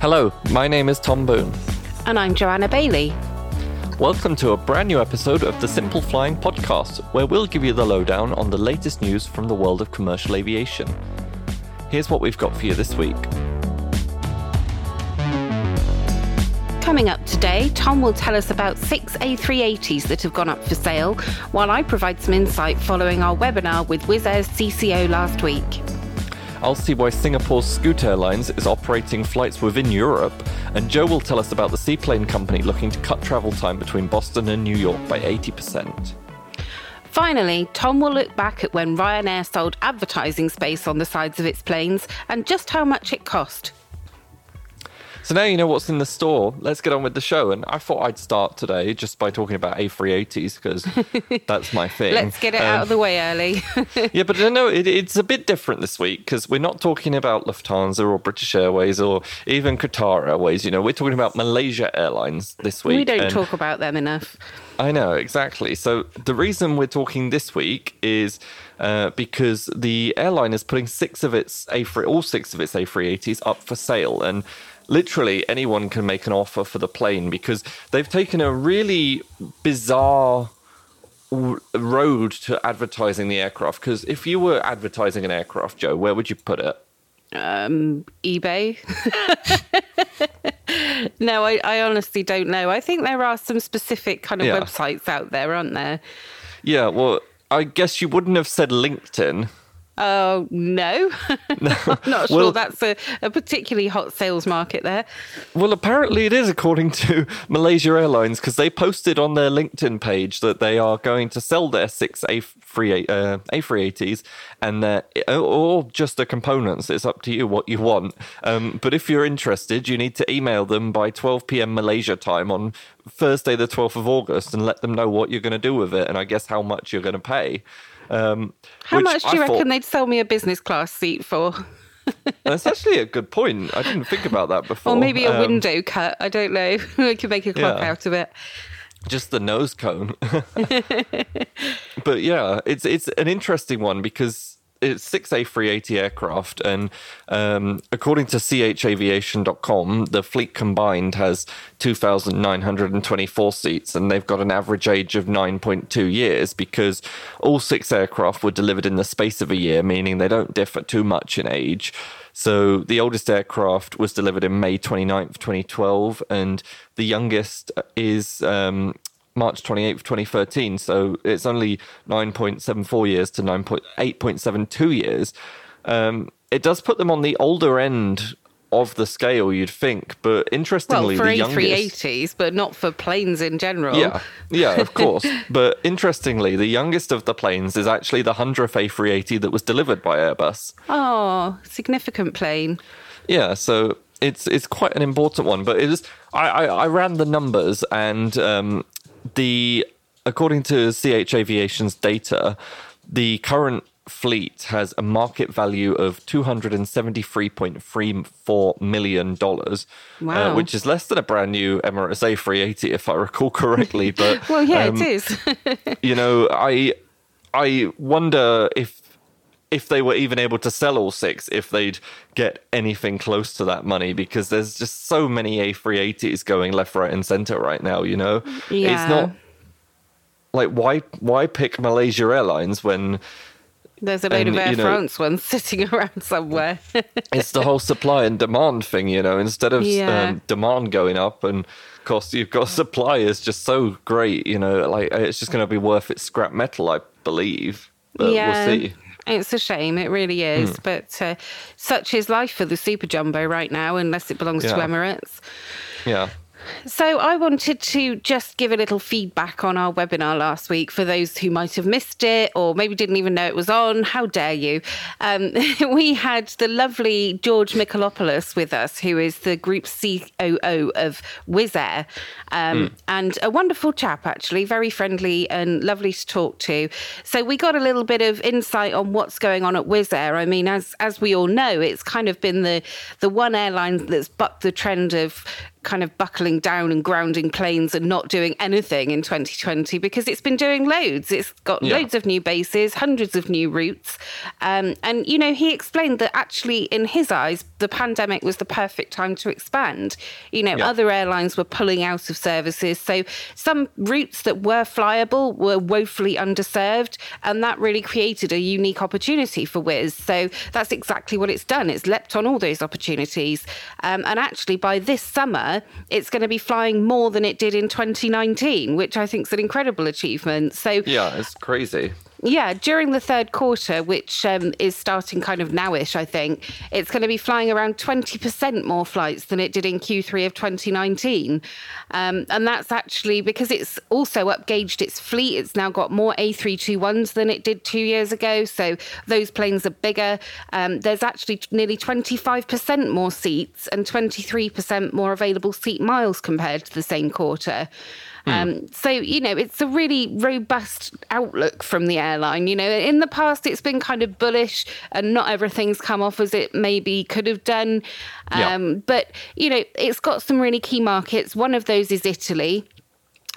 Hello, my name is Tom Boone. And I'm Joanna Bailey. Welcome to a brand new episode of the Simple Flying Podcast, where we'll give you the lowdown on the latest news from the world of commercial aviation. Here's what we've got for you this week. Coming up today, Tom will tell us about six A380s that have gone up for sale, while I provide some insight following our webinar with Wizz Air's CCO last week. I'll see why Singapore's Scoot Airlines is operating flights within Europe, and Joe will tell us about the seaplane company looking to cut travel time between Boston and New York by 80%. Finally, Tom will look back at when Ryanair sold advertising space on the sides of its planes and just how much it cost. So now you know what's in the store. Let's get on with the show. And I thought I'd start today just by talking about A380s because that's my thing. Let's get it um, out of the way early. yeah, but no, it, it's a bit different this week because we're not talking about Lufthansa or British Airways or even Qatar Airways. You know, we're talking about Malaysia Airlines this week. We don't talk about them enough. I know, exactly. So the reason we're talking this week is uh, because the airline is putting six of its A3, all six of its A380s up for sale. And literally anyone can make an offer for the plane because they've taken a really bizarre road to advertising the aircraft. Because if you were advertising an aircraft, Joe, where would you put it? Um, eBay. no, I, I, honestly don't know. I think there are some specific kind of yeah. websites out there, aren't there? Yeah, well, I guess you wouldn't have said LinkedIn. Oh, no. no. I'm not sure well, that's a, a, particularly hot sales market there. Well, apparently it is, according to Malaysia Airlines, because they posted on their LinkedIn page that they are going to sell their six A3, uh, A380s and their, or just the components. It's up to you what you want. Um, but if you're interested, you need to email them by 12 p.m. Malaysia time on Thursday, the 12th of August, and let them know what you're going to do with it and I guess how much you're going to pay. Um, How much do you I reckon thought, they'd sell me a business class seat for? That's actually a good point. I didn't think about that before. Or maybe a um, window cut. I don't know. I could make a clock yeah. out of it. Just the nose cone. but yeah, it's it's an interesting one because it's six A380 aircraft, and um, according to chaviation.com, the fleet combined has 2,924 seats, and they've got an average age of 9.2 years because all six aircraft were delivered in the space of a year, meaning they don't differ too much in age. So the oldest aircraft was delivered in May 29th, 2012, and the youngest is um, March 28th, 2013. So it's only 9.74 years to 9.8.72 years. Um, it does put them on the older end of the scale, you'd think. But interestingly, well, for the youngest, A380s, but not for planes in general. Yeah, yeah, of course. but interestingly, the youngest of the planes is actually the 100th A380 that was delivered by Airbus. Oh, significant plane. Yeah, so it's it's quite an important one. But it is. I I, I ran the numbers, and um, the according to CH Aviation's data, the current fleet has a market value of $273.34 million, uh, wow. uh, which is less than a brand new Emirates A380, if I recall correctly. But well, yeah, um, it is. you know, I I wonder if if they were even able to sell all six, if they'd get anything close to that money, because there's just so many A380s going left, right, and center right now. You know, yeah. it's not like why why pick Malaysia Airlines when there's a load and, of Air you know, France ones sitting around somewhere. it's the whole supply and demand thing, you know. Instead of yeah. um, demand going up and cost, you've got supply is just so great, you know. Like it's just going to be worth its scrap metal, I believe. But yeah. we'll see. It's a shame, it really is. Mm. But uh, such is life for the Super Jumbo right now, unless it belongs yeah. to Emirates. Yeah. So, I wanted to just give a little feedback on our webinar last week for those who might have missed it or maybe didn't even know it was on. How dare you? Um, we had the lovely George Michalopoulos with us, who is the group COO of Wizz Air, um, mm. and a wonderful chap, actually, very friendly and lovely to talk to. So, we got a little bit of insight on what's going on at Wizz Air. I mean, as as we all know, it's kind of been the the one airline that's bucked the trend of kind of buckling down and grounding planes and not doing anything in 2020 because it's been doing loads. It's got yeah. loads of new bases, hundreds of new routes. Um, and, you know, he explained that actually, in his eyes, the pandemic was the perfect time to expand. You know, yeah. other airlines were pulling out of services. So some routes that were flyable were woefully underserved. And that really created a unique opportunity for Wizz. So that's exactly what it's done. It's leapt on all those opportunities. Um, and actually, by this summer, it's going to be flying more than it did in 2019, which I think is an incredible achievement. So yeah, it's crazy. Yeah, during the third quarter, which um, is starting kind of nowish, I think, it's going to be flying around 20% more flights than it did in Q3 of 2019. Um, and that's actually because it's also upgauged its fleet. It's now got more A321s than it did two years ago. So those planes are bigger. Um, there's actually nearly 25% more seats and 23% more available seat miles compared to the same quarter. Hmm. Um, so, you know, it's a really robust outlook from the airline. You know, in the past, it's been kind of bullish and not everything's come off as it maybe could have done. Um, yeah. But, you know, it's got some really key markets. One of those is Italy.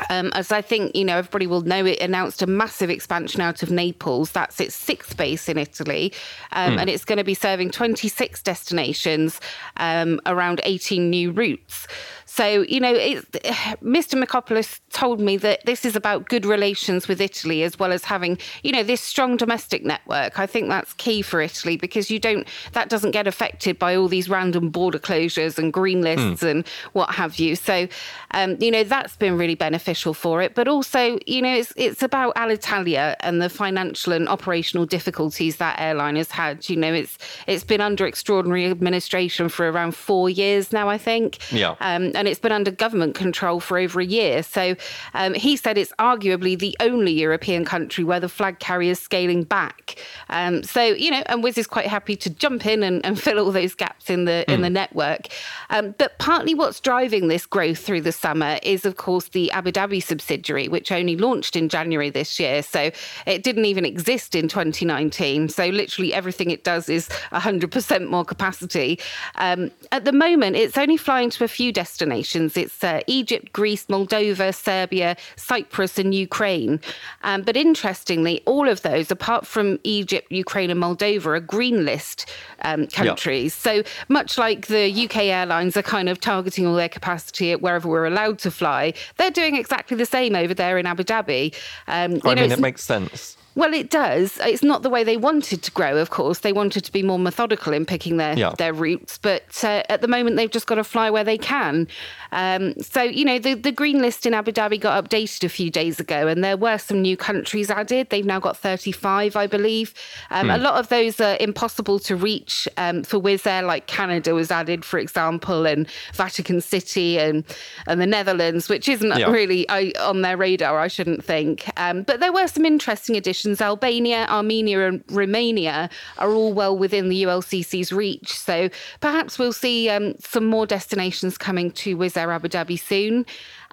Um, as I think you know, everybody will know, it announced a massive expansion out of Naples. That's its sixth base in Italy, um, mm. and it's going to be serving 26 destinations um, around 18 new routes. So, you know, it, Mr. Michalopoulos told me that this is about good relations with Italy as well as having, you know, this strong domestic network. I think that's key for Italy because you don't, that doesn't get affected by all these random border closures and green hmm. lists mm. and what have you. So, um, you know, that's been really beneficial for it. But also, you know, it's, it's about Alitalia and the financial and operational difficulties that airline has had. You know, it's, it's been under extraordinary administration for around four years now, I think. Yeah. Um, and it's been under government control for over a year. So um, he said it's arguably the only European country where the flag carrier is scaling back. Um, so you know, and Wizz is quite happy to jump in and, and fill all those gaps in the mm. in the hmm. network. Um, but partly what's driving this growth through the summer is, of course, the Abu Dhabi subsidiary, which only launched in January this year. So it didn't even exist in 2019. So literally everything it does is 100% more capacity. Um, at the moment, it's only flying to a few destinations nations. It's uh, Egypt, Greece, Moldova, Serbia, Cyprus, and Ukraine. Um, but interestingly, all of those, apart from Egypt, Ukraine, and Moldova, are green list um, countries. Yep. So much like the UK airlines are kind of targeting all their capacity at wherever we're allowed to fly, they're doing exactly the same over there in Abu Dhabi. Um, I know, mean, it makes sense. Well, it does. It's not the way they wanted to grow, of course. They wanted to be more methodical in picking their, yeah. their routes. But uh, at the moment, they've just got to fly where they can. Um, so, you know, the, the green list in Abu Dhabi got updated a few days ago, and there were some new countries added. They've now got 35, I believe. Um, A hmm. lot of those are impossible to reach um, for Wizz Air, like Canada was added, for example, and Vatican City and, and the Netherlands, which isn't yeah. really I, on their radar, I shouldn't think. Um, but there were some interesting additions Albania, Armenia, and Romania, are all well within the ULCC's reach. So perhaps we'll see um, some more destinations coming to Wizz Air Abu Dhabi soon.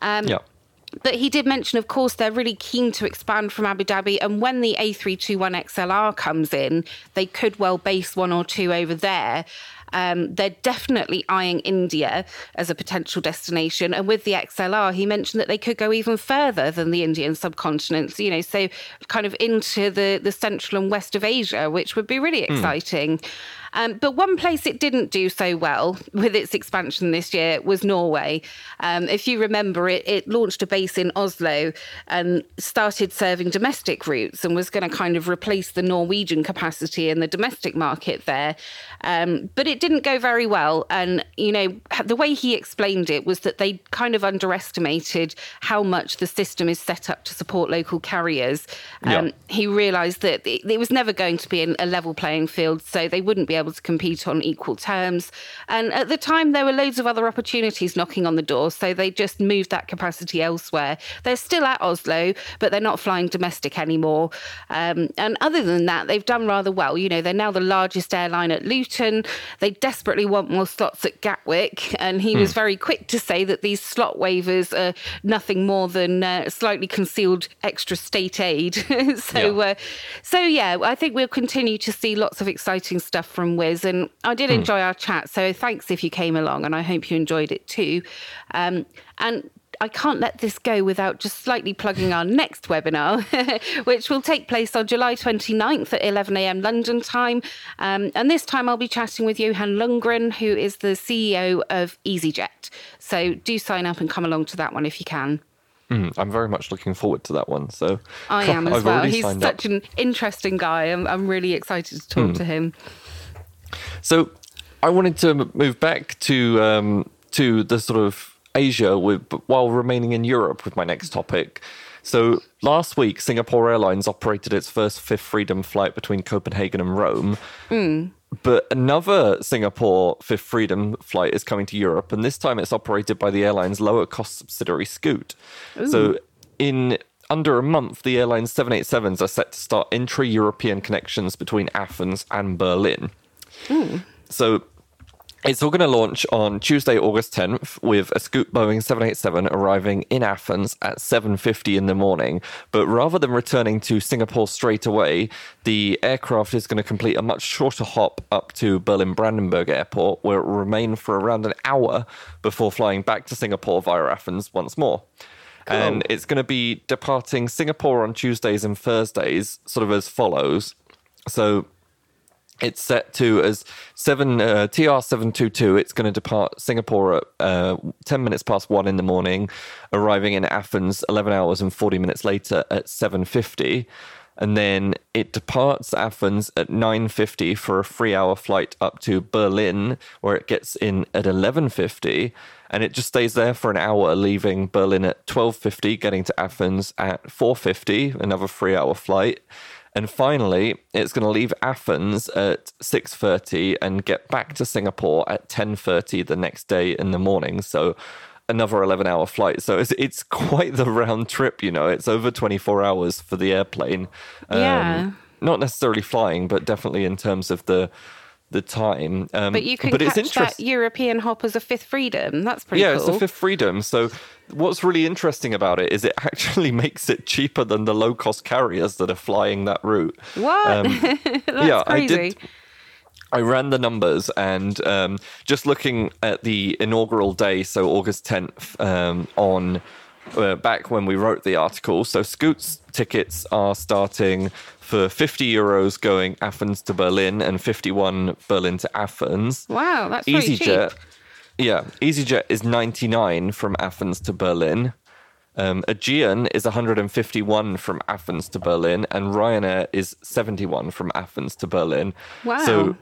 Um, yeah. But he did mention, of course, they're really keen to expand from Abu Dhabi. And when the A321XLR comes in, they could well base one or two over there. Um, they're definitely eyeing India as a potential destination. And with the XLR, he mentioned that they could go even further than the Indian subcontinent, you know, so kind of into the, the central and west of Asia, which would be really hmm. exciting. Mm. Um, but one place it didn't do so well with its expansion this year was Norway. Um, if you remember, it, it launched a base in Oslo and started serving domestic routes and was going to kind of replace the Norwegian capacity in the domestic market there. Um, but it didn't go very well. And, you know, the way he explained it was that they kind of underestimated how much the system is set up to support local carriers. Um, He realised that it, it, was never going to be a level playing field, so they wouldn't be able to compete on equal terms. And at the time, there were loads of other opportunities knocking on the door, so they just moved that capacity elsewhere. They're still at Oslo, but they're not flying domestic anymore. Um, and other than that, they've done rather well. You know, they're now the largest airline at Luton. They desperately want more slots at Gatwick, and he was very quick to say that these slot waivers are nothing more than uh, slightly concealed extra state aid. so, Yeah. uh, so yeah, I think we'll continue to see lots of exciting stuff from Wizz, and I did enjoy our chat. So thanks if you came along, and I hope you enjoyed it too. Um, and I can't let this go without just slightly plugging our next webinar, which will take place on July 29th at 11am London time. Um, and this time I'll be chatting with Johan Lundgren, who is the CEO of EasyJet. So do sign up and come along to that one if you can. Mm, I'm very much looking forward to that one. So I am as I've well. He's such up. an interesting guy. I'm, I'm really excited to talk to him. So I wanted to move back to um, to the sort of Asia with while remaining in Europe with my next topic. So last week, Singapore Airlines operated its first Fifth Freedom flight between Copenhagen and Rome. But another Singapore Fifth Freedom flight is coming to Europe, and this time it's operated by the airline's lower cost subsidiary Scoot. So, in under a month, the airline's 787s are set to start intra European connections between Athens and Berlin. Mm. So, it's all going to launch on Tuesday, August 10th, with a Scoot Boeing 787 arriving in Athens at 7:50 in the morning. But rather than returning to Singapore straight away, the aircraft is going to complete a much shorter hop up to Berlin Brandenburg Airport, where it will remain for around an hour before flying back to Singapore via Athens once more. And it's going to be departing Singapore on Tuesdays and Thursdays, sort of as follows. So it's set to as seven uh, TR seven two two. It's going to depart Singapore at uh, ten minutes past one in the morning, arriving in Athens eleven hours and forty minutes later at seven fifty, and then it departs Athens at nine fifty for a three hour flight up to Berlin, where it gets in at eleven fifty. And it just stays there for an hour, leaving Berlin at twelve fifty, getting to Athens at four fifty, another three-hour flight. And finally, it's going to leave Athens at 6:30 and get back to Singapore at 10:30 the next day in the morning. So another 11-hour flight. So it's it's quite the round trip, you know. It's over 24 hours for the airplane. Um, Yeah. Not necessarily flying, but definitely in terms of the the time. Um, But you can but it's catch that European hop as a fifth freedom. That's pretty yeah, cool. it's the fifth freedom. So what's really interesting about it is it actually makes it cheaper than the low cost carriers that are flying that route. What? That's yeah, I did. I ran the numbers and um, just looking at the inaugural day, so August 10th, um, on uh, back when we wrote the article. So Scoot's tickets are starting for 50 euros going Athens to Berlin and 51 Berlin to Athens. Wow, that's EasyJet, cheap. yeah, EasyJet is 99 from Athens to Berlin. Um, Aegean is 151 from Athens to Berlin, and Ryanair is 71 from Athens to Berlin. Wow. So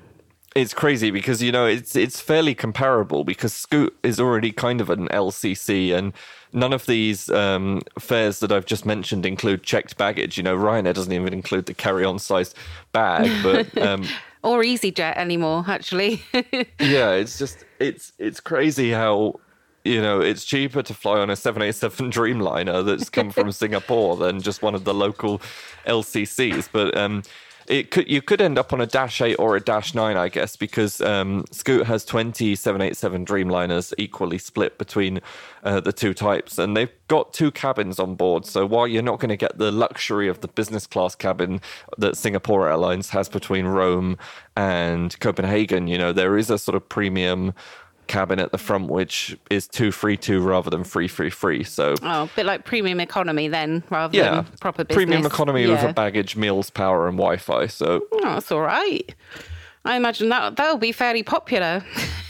it's crazy because you know it's it's fairly comparable because Scoot is already kind of an LCC, and none of these um, fares that I've just mentioned include checked baggage. You know, Ryanair doesn't even include the carry-on sized bag, but um, Or EasyJet anymore, actually. yeah, it's just it's it's crazy how you know it's cheaper to fly on a 787 Dreamliner that's come from Singapore than just one of the local LCCs. But um, it could you could end up on a Dash 8 or a Dash 9, I guess, because um, Scoot has 20 787 Dreamliners equally split between uh, the two types, and they've got two cabins on board. So while you're not going to get the luxury of the business class cabin that Singapore Airlines has between Rome and Copenhagen, you know there is a sort of premium cabin at the front which is 232 rather than 333 so oh, a bit like premium economy then, rather yeah than proper business. premium economy with a baggage meals power and wi-fi so Oh, that's all right. I imagine that that'll be fairly popular.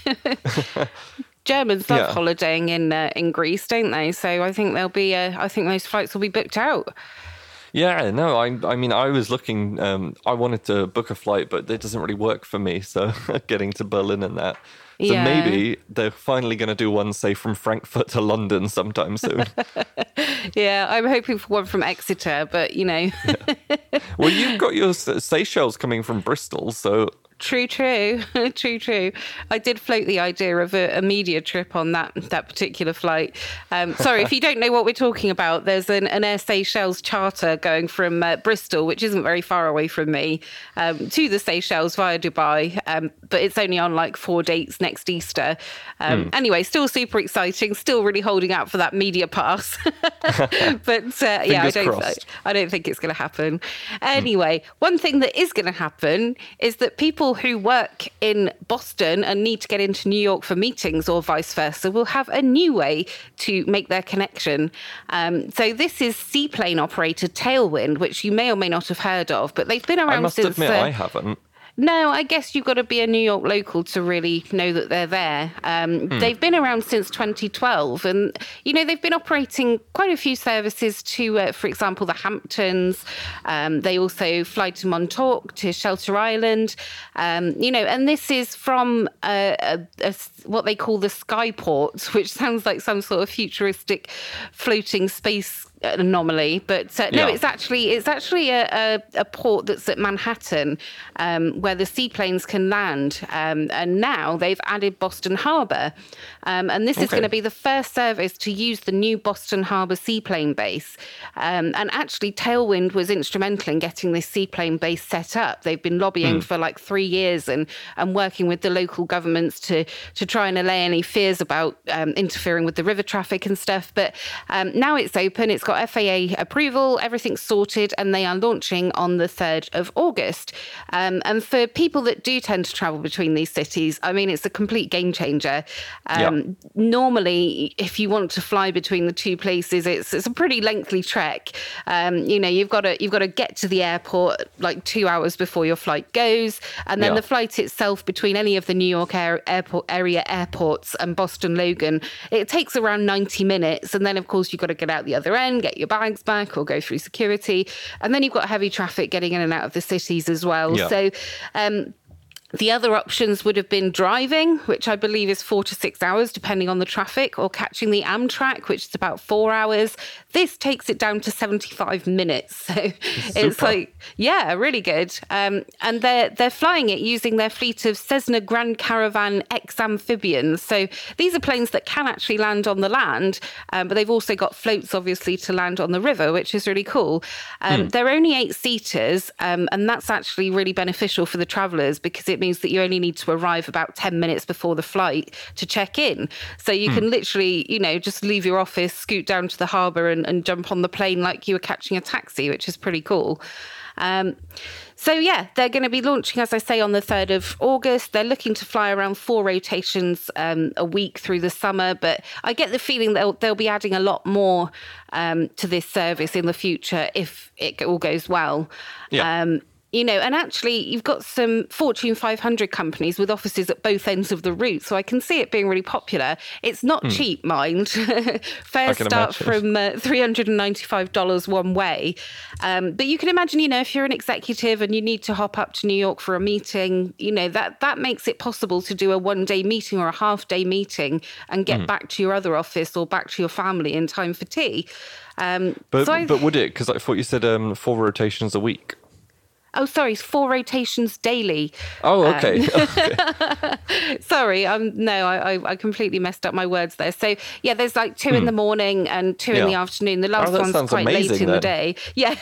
Germans love Yeah. holidaying in uh, in Greece, don't they? So I think there'll be. Uh, I think those flights will be booked out. Yeah no i i mean i was looking um i wanted to book a flight but it doesn't really work for me so getting to berlin and that. So Yeah. maybe they're finally going to do one say from frankfurt to london sometime soon. Yeah, I'm hoping for one from Exeter, but you know, well you've got your seychelles coming from bristol so True, true, true, true. I did float the idea of a, a media trip on that that particular flight. Um, sorry, if you don't know what we're talking about, there's an, an Air Seychelles charter going from uh, Bristol, which isn't very far away from me, um, to the Seychelles via Dubai. Um, but it's only on like four dates next Easter. Mm. Anyway, still super exciting. Still really holding out for that media pass. but uh, yeah, I don't, I don't think it's going to happen. Anyway, mm. one thing that is going to happen is that people people who work in Boston and need to get into New York for meetings or vice versa will have a new way to make their connection. Um, so this is seaplane operator Tailwind, which you may or may not have heard of, but they've been around I must since. Admit, uh, I haven't. No, I guess you've got to be a New York local to really know that they're there. Um, mm. They've been around since 2012, and you know they've been operating quite a few services to, uh, for example, the Hamptons. Um, they also fly to Montauk, to Shelter Island. Um, you know, and this is from a, a, a, what they call the Skyport, which sounds like some sort of futuristic floating space anomaly, but uh, no, yeah. it's actually it's actually a, a, a, port that's at Manhattan um, where the seaplanes can land, um, and now they've added Boston Harbor, um, and this okay. is going to be the first service to use the new Boston Harbor seaplane base. Um, and actually, Tailwind was instrumental in getting this seaplane base set up. They've been lobbying mm. for like three years and and working with the local governments to to try and allay any fears about um, interfering with the river traffic and stuff. But um, now it's open. It's got FAA approval, everything's sorted, and they are launching on the 3rd of August. Um, and for people that do tend to travel between these cities, I mean, it's a complete game changer. Um, yeah. Normally, if you want to fly between the two places, it's it's a pretty lengthy trek. Um, you know, you've got to you've got to get to the airport like two hours before your flight goes, and then yeah. the flight itself between any of the New York air, airport area airports and Boston Logan, it takes around 90 minutes, and then of course you've got to get out the other end get your bags back or go through security. And then you've got heavy traffic getting in and out of the cities as well. Yeah. So, um, the other options would have been driving, which I believe is four to six hours, depending on the traffic, or catching the Amtrak, which is about four hours. This takes it down to 75 minutes. So Super. it's like, yeah, really good. Um, and they're, they're flying it using their fleet of Cessna Grand Caravan EX amphibians. So these are planes that can actually land on the land, um, but they've also got floats, obviously, to land on the river, which is really cool. Um, mm. They're only eight seaters, um, and that's actually really beneficial for the travelers because it it means that you only need to arrive about 10 minutes before the flight to check in. So you mm. can literally, you know, just leave your office, scoot down to the harbour and, and jump on the plane like you were catching a taxi, which is pretty cool. Um, so yeah, they're going to be launching, as I say, on the third of August. They're looking to fly around four rotations um, a week through the summer, but I get the feeling they'll they'll be adding a lot more um, to this service in the future if it all goes well. Yeah. Um, you know, and actually, you've got some Fortune 500 companies with offices at both ends of the route. So I can see it being really popular. It's not mm. cheap, mind. Fares start from uh, $395 one way. Um, but you can imagine, you know, if you're an executive and you need to hop up to New York for a meeting, you know, that, that makes it possible to do a one day meeting or a half day meeting and get mm. back to your other office or back to your family in time for tea. Um, but, so but would it? Because I thought you said um, four rotations a week. Oh, sorry, it's four rotations daily. Oh, okay. Um, okay. sorry, um, no, I, I completely messed up my words there. So yeah, there's like two hmm. in the morning and two yeah. in the afternoon. The last oh, one's quite late in then. the day. Yeah.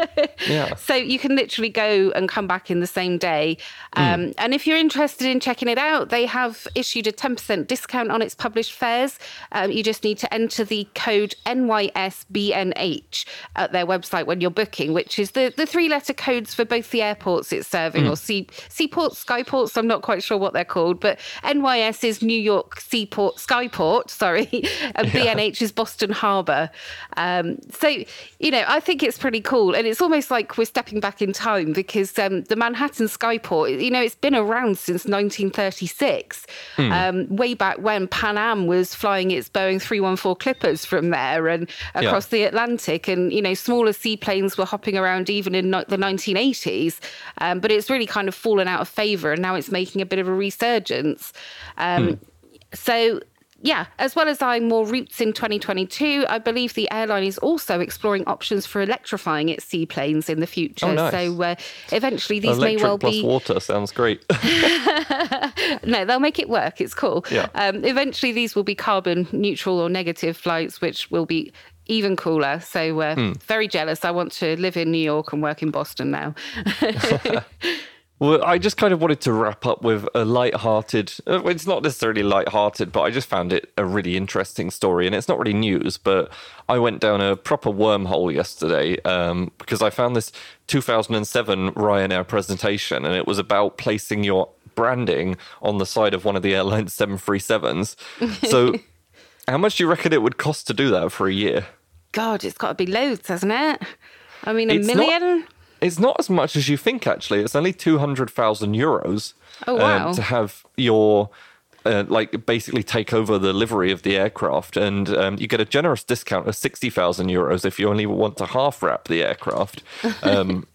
yeah. So you can literally go and come back in the same day. Hmm. Um. And if you're interested in checking it out, they have issued a 10% discount on its published fares. Um, you just need to enter the code NYSBNH at their website when you're booking, which is the the three letter codes for both the airports it's serving, mm. or sea, seaports, skyports. I'm not quite sure what they're called, but NYS is New York Seaport, Skyport, sorry, and yeah. BNH is Boston Harbor. Um, so, you know, I think it's pretty cool. And it's almost like we're stepping back in time because um, the Manhattan Skyport, you know, it's been around since 1936, mm. um, way back when Pan Am was flying its Boeing 314 Clippers from there and across yeah. the Atlantic. And, you know, smaller seaplanes were hopping around even in the 1980s. Um, but it's really kind of fallen out of favour and now it's making a bit of a resurgence. Um, mm. So yeah, as well as eyeing more routes in 2022, I believe the airline is also exploring options for electrifying its seaplanes in the future. Oh, nice. So uh, eventually, these Electric may well plus be. water sounds great. no, they'll make it work. It's cool. Yeah. Um, eventually, these will be carbon neutral or negative flights, which will be even cooler. So, uh, Hmm. very jealous. I want to live in New York and work in Boston now. Well, I just kind of wanted to wrap up with a light-hearted. uh, It's not necessarily light-hearted, but I just found it a really interesting story, and it's not really news. But I went down a proper wormhole yesterday um, because I found this 2007 Ryanair presentation, and it was about placing your branding on the side of one of the airline's 737s. So, how much do you reckon it would cost to do that for a year? God, it's got to be loads, hasn't it? I mean, a It's not- million? It's not as much as you think, actually. It's only 200,000 euros Oh, wow. um, to have your, uh, like, basically take over the livery of the aircraft. And um, you get a generous discount of 60,000 euros if you only want to half wrap the aircraft. Um,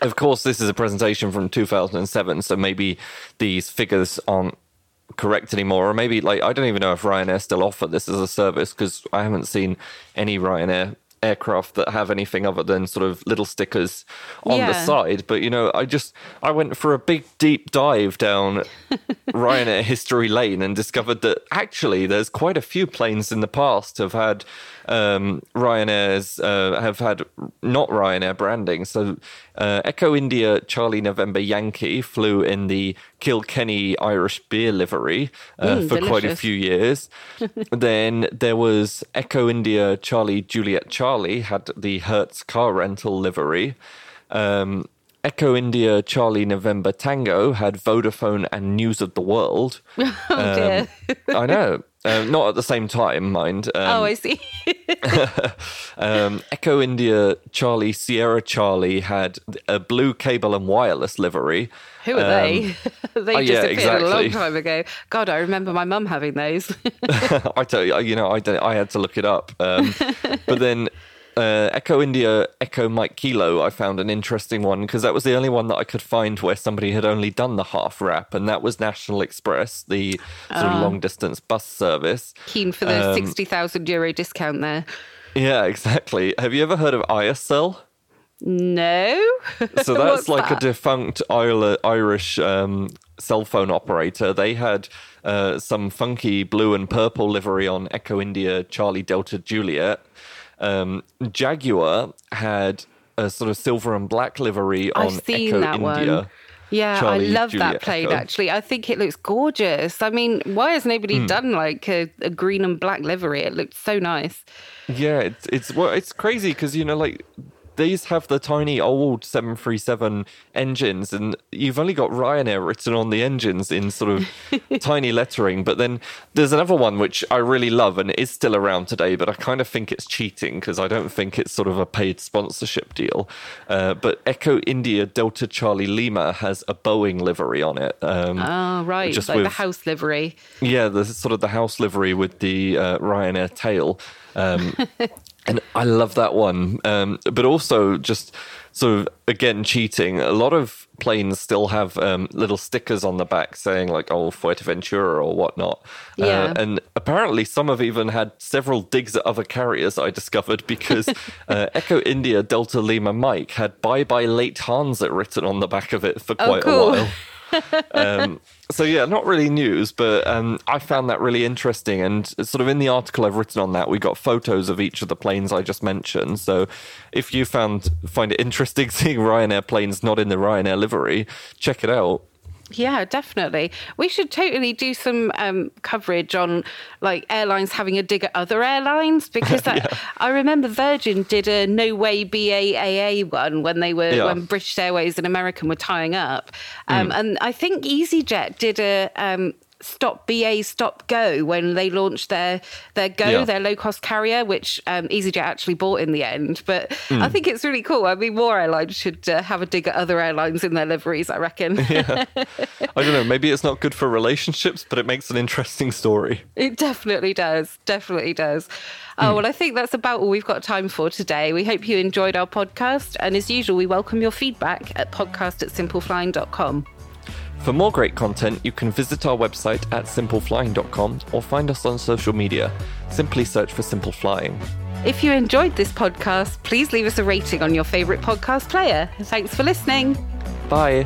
of course, this is a presentation from 2007, so maybe these figures aren't correct anymore or maybe like i don't even know if ryanair still offer this as a service because i haven't seen any ryanair aircraft that have anything other than sort of little stickers on the side but you know i just i went for a big deep dive down ryanair history lane and discovered that actually there's quite a few planes in the past have had um, Ryanair's uh, have had not Ryanair branding. So uh, Echo India Charlie November Yankee flew in the Kilkenny Irish beer livery uh, Mm, for quite a few years. then there was Echo India Charlie Juliet Charlie had the Hertz car rental livery. Um, Echo India Charlie November Tango had Vodafone and News of the World. Oh, dear. I know. Uh, not at the same time, mind. Um, oh, I see. um, Echo India Charlie Sierra Charlie had a blue cable and wireless livery. Who are they? they oh, yeah, disappeared a long time ago. God, I remember my mum having those. I tell you, you know, I, I had to look it up. Um, but then uh, Echo India Echo Mike Kilo, I found an interesting one because that was the only one that I could find where somebody had only done the half wrap, and that was National Express, the sort of long distance bus service. Keen for the Um, 60,000 euro discount there. Yeah, exactly. Have you ever heard of ISL? No. so that's like that? a defunct Irish um, cell phone operator. They had uh, some funky blue and purple livery on Echo India Charlie Delta Juliet. Um, Jaguar had a sort of silver and black livery on I've seen Echo that India. one. Yeah, Charlie, I love that plane Echo. actually. I think it looks gorgeous. I mean, why has nobody Hmm. done like a, a green and black livery? It looked so nice. Yeah, it's it's well, it's crazy because you know like these have the tiny old 737 engines and you've only got Ryanair written on the engines in sort of tiny lettering but then there's another one which I really love and is still around today but I kind of think it's cheating because I don't think it's sort of a paid sponsorship deal uh, but Echo India Delta Charlie Lima has a Boeing livery on it um, Oh, right. Just like the house livery. yeah, the sort of the house livery with the uh, Ryanair tail. Um, and I love that one. Um, but also just sort of again cheating. A lot of planes still have um, little stickers on the back saying like "Oh Fuerteventura" or whatnot. Yeah. Uh, and apparently some have even had several digs at other carriers. I discovered because uh, Echo India Delta Lima Mike had "Bye Bye Late Hansa" written on the back of it for Oh, quite cool. a while um, so yeah, not really news, but um, I found that really interesting. And sort of in the article I've written on that, we got photos of each of the planes I just mentioned. So if you found find it interesting seeing Ryanair planes not in the Ryanair livery, check it out. Yeah, definitely. We should totally do some um, coverage on like airlines having a dig at other airlines because I, I remember Virgin did a no way BAAA one when they were Yeah. when British Airways and American were tying up, um, and I think EasyJet did a. Um, Stop BA Stop Go when they launched their their Go Yeah. their low cost carrier, which um, EasyJet actually bought in the end. But Hmm. I think it's really cool. I mean, more airlines should uh, have a dig at other airlines in their liveries. I reckon. yeah. I don't know, maybe it's not good for relationships, but it makes an interesting story. It definitely does. Definitely does. Oh, well, I think that's about all we've got time for today. We hope you enjoyed our podcast. And as usual, we welcome your feedback at podcast at simpleflying.com. For more great content, you can visit our website at simpleflying.com or find us on social media. Simply search for Simple Flying. If you enjoyed this podcast, please leave us a rating on your favourite podcast player. Thanks for listening. Bye.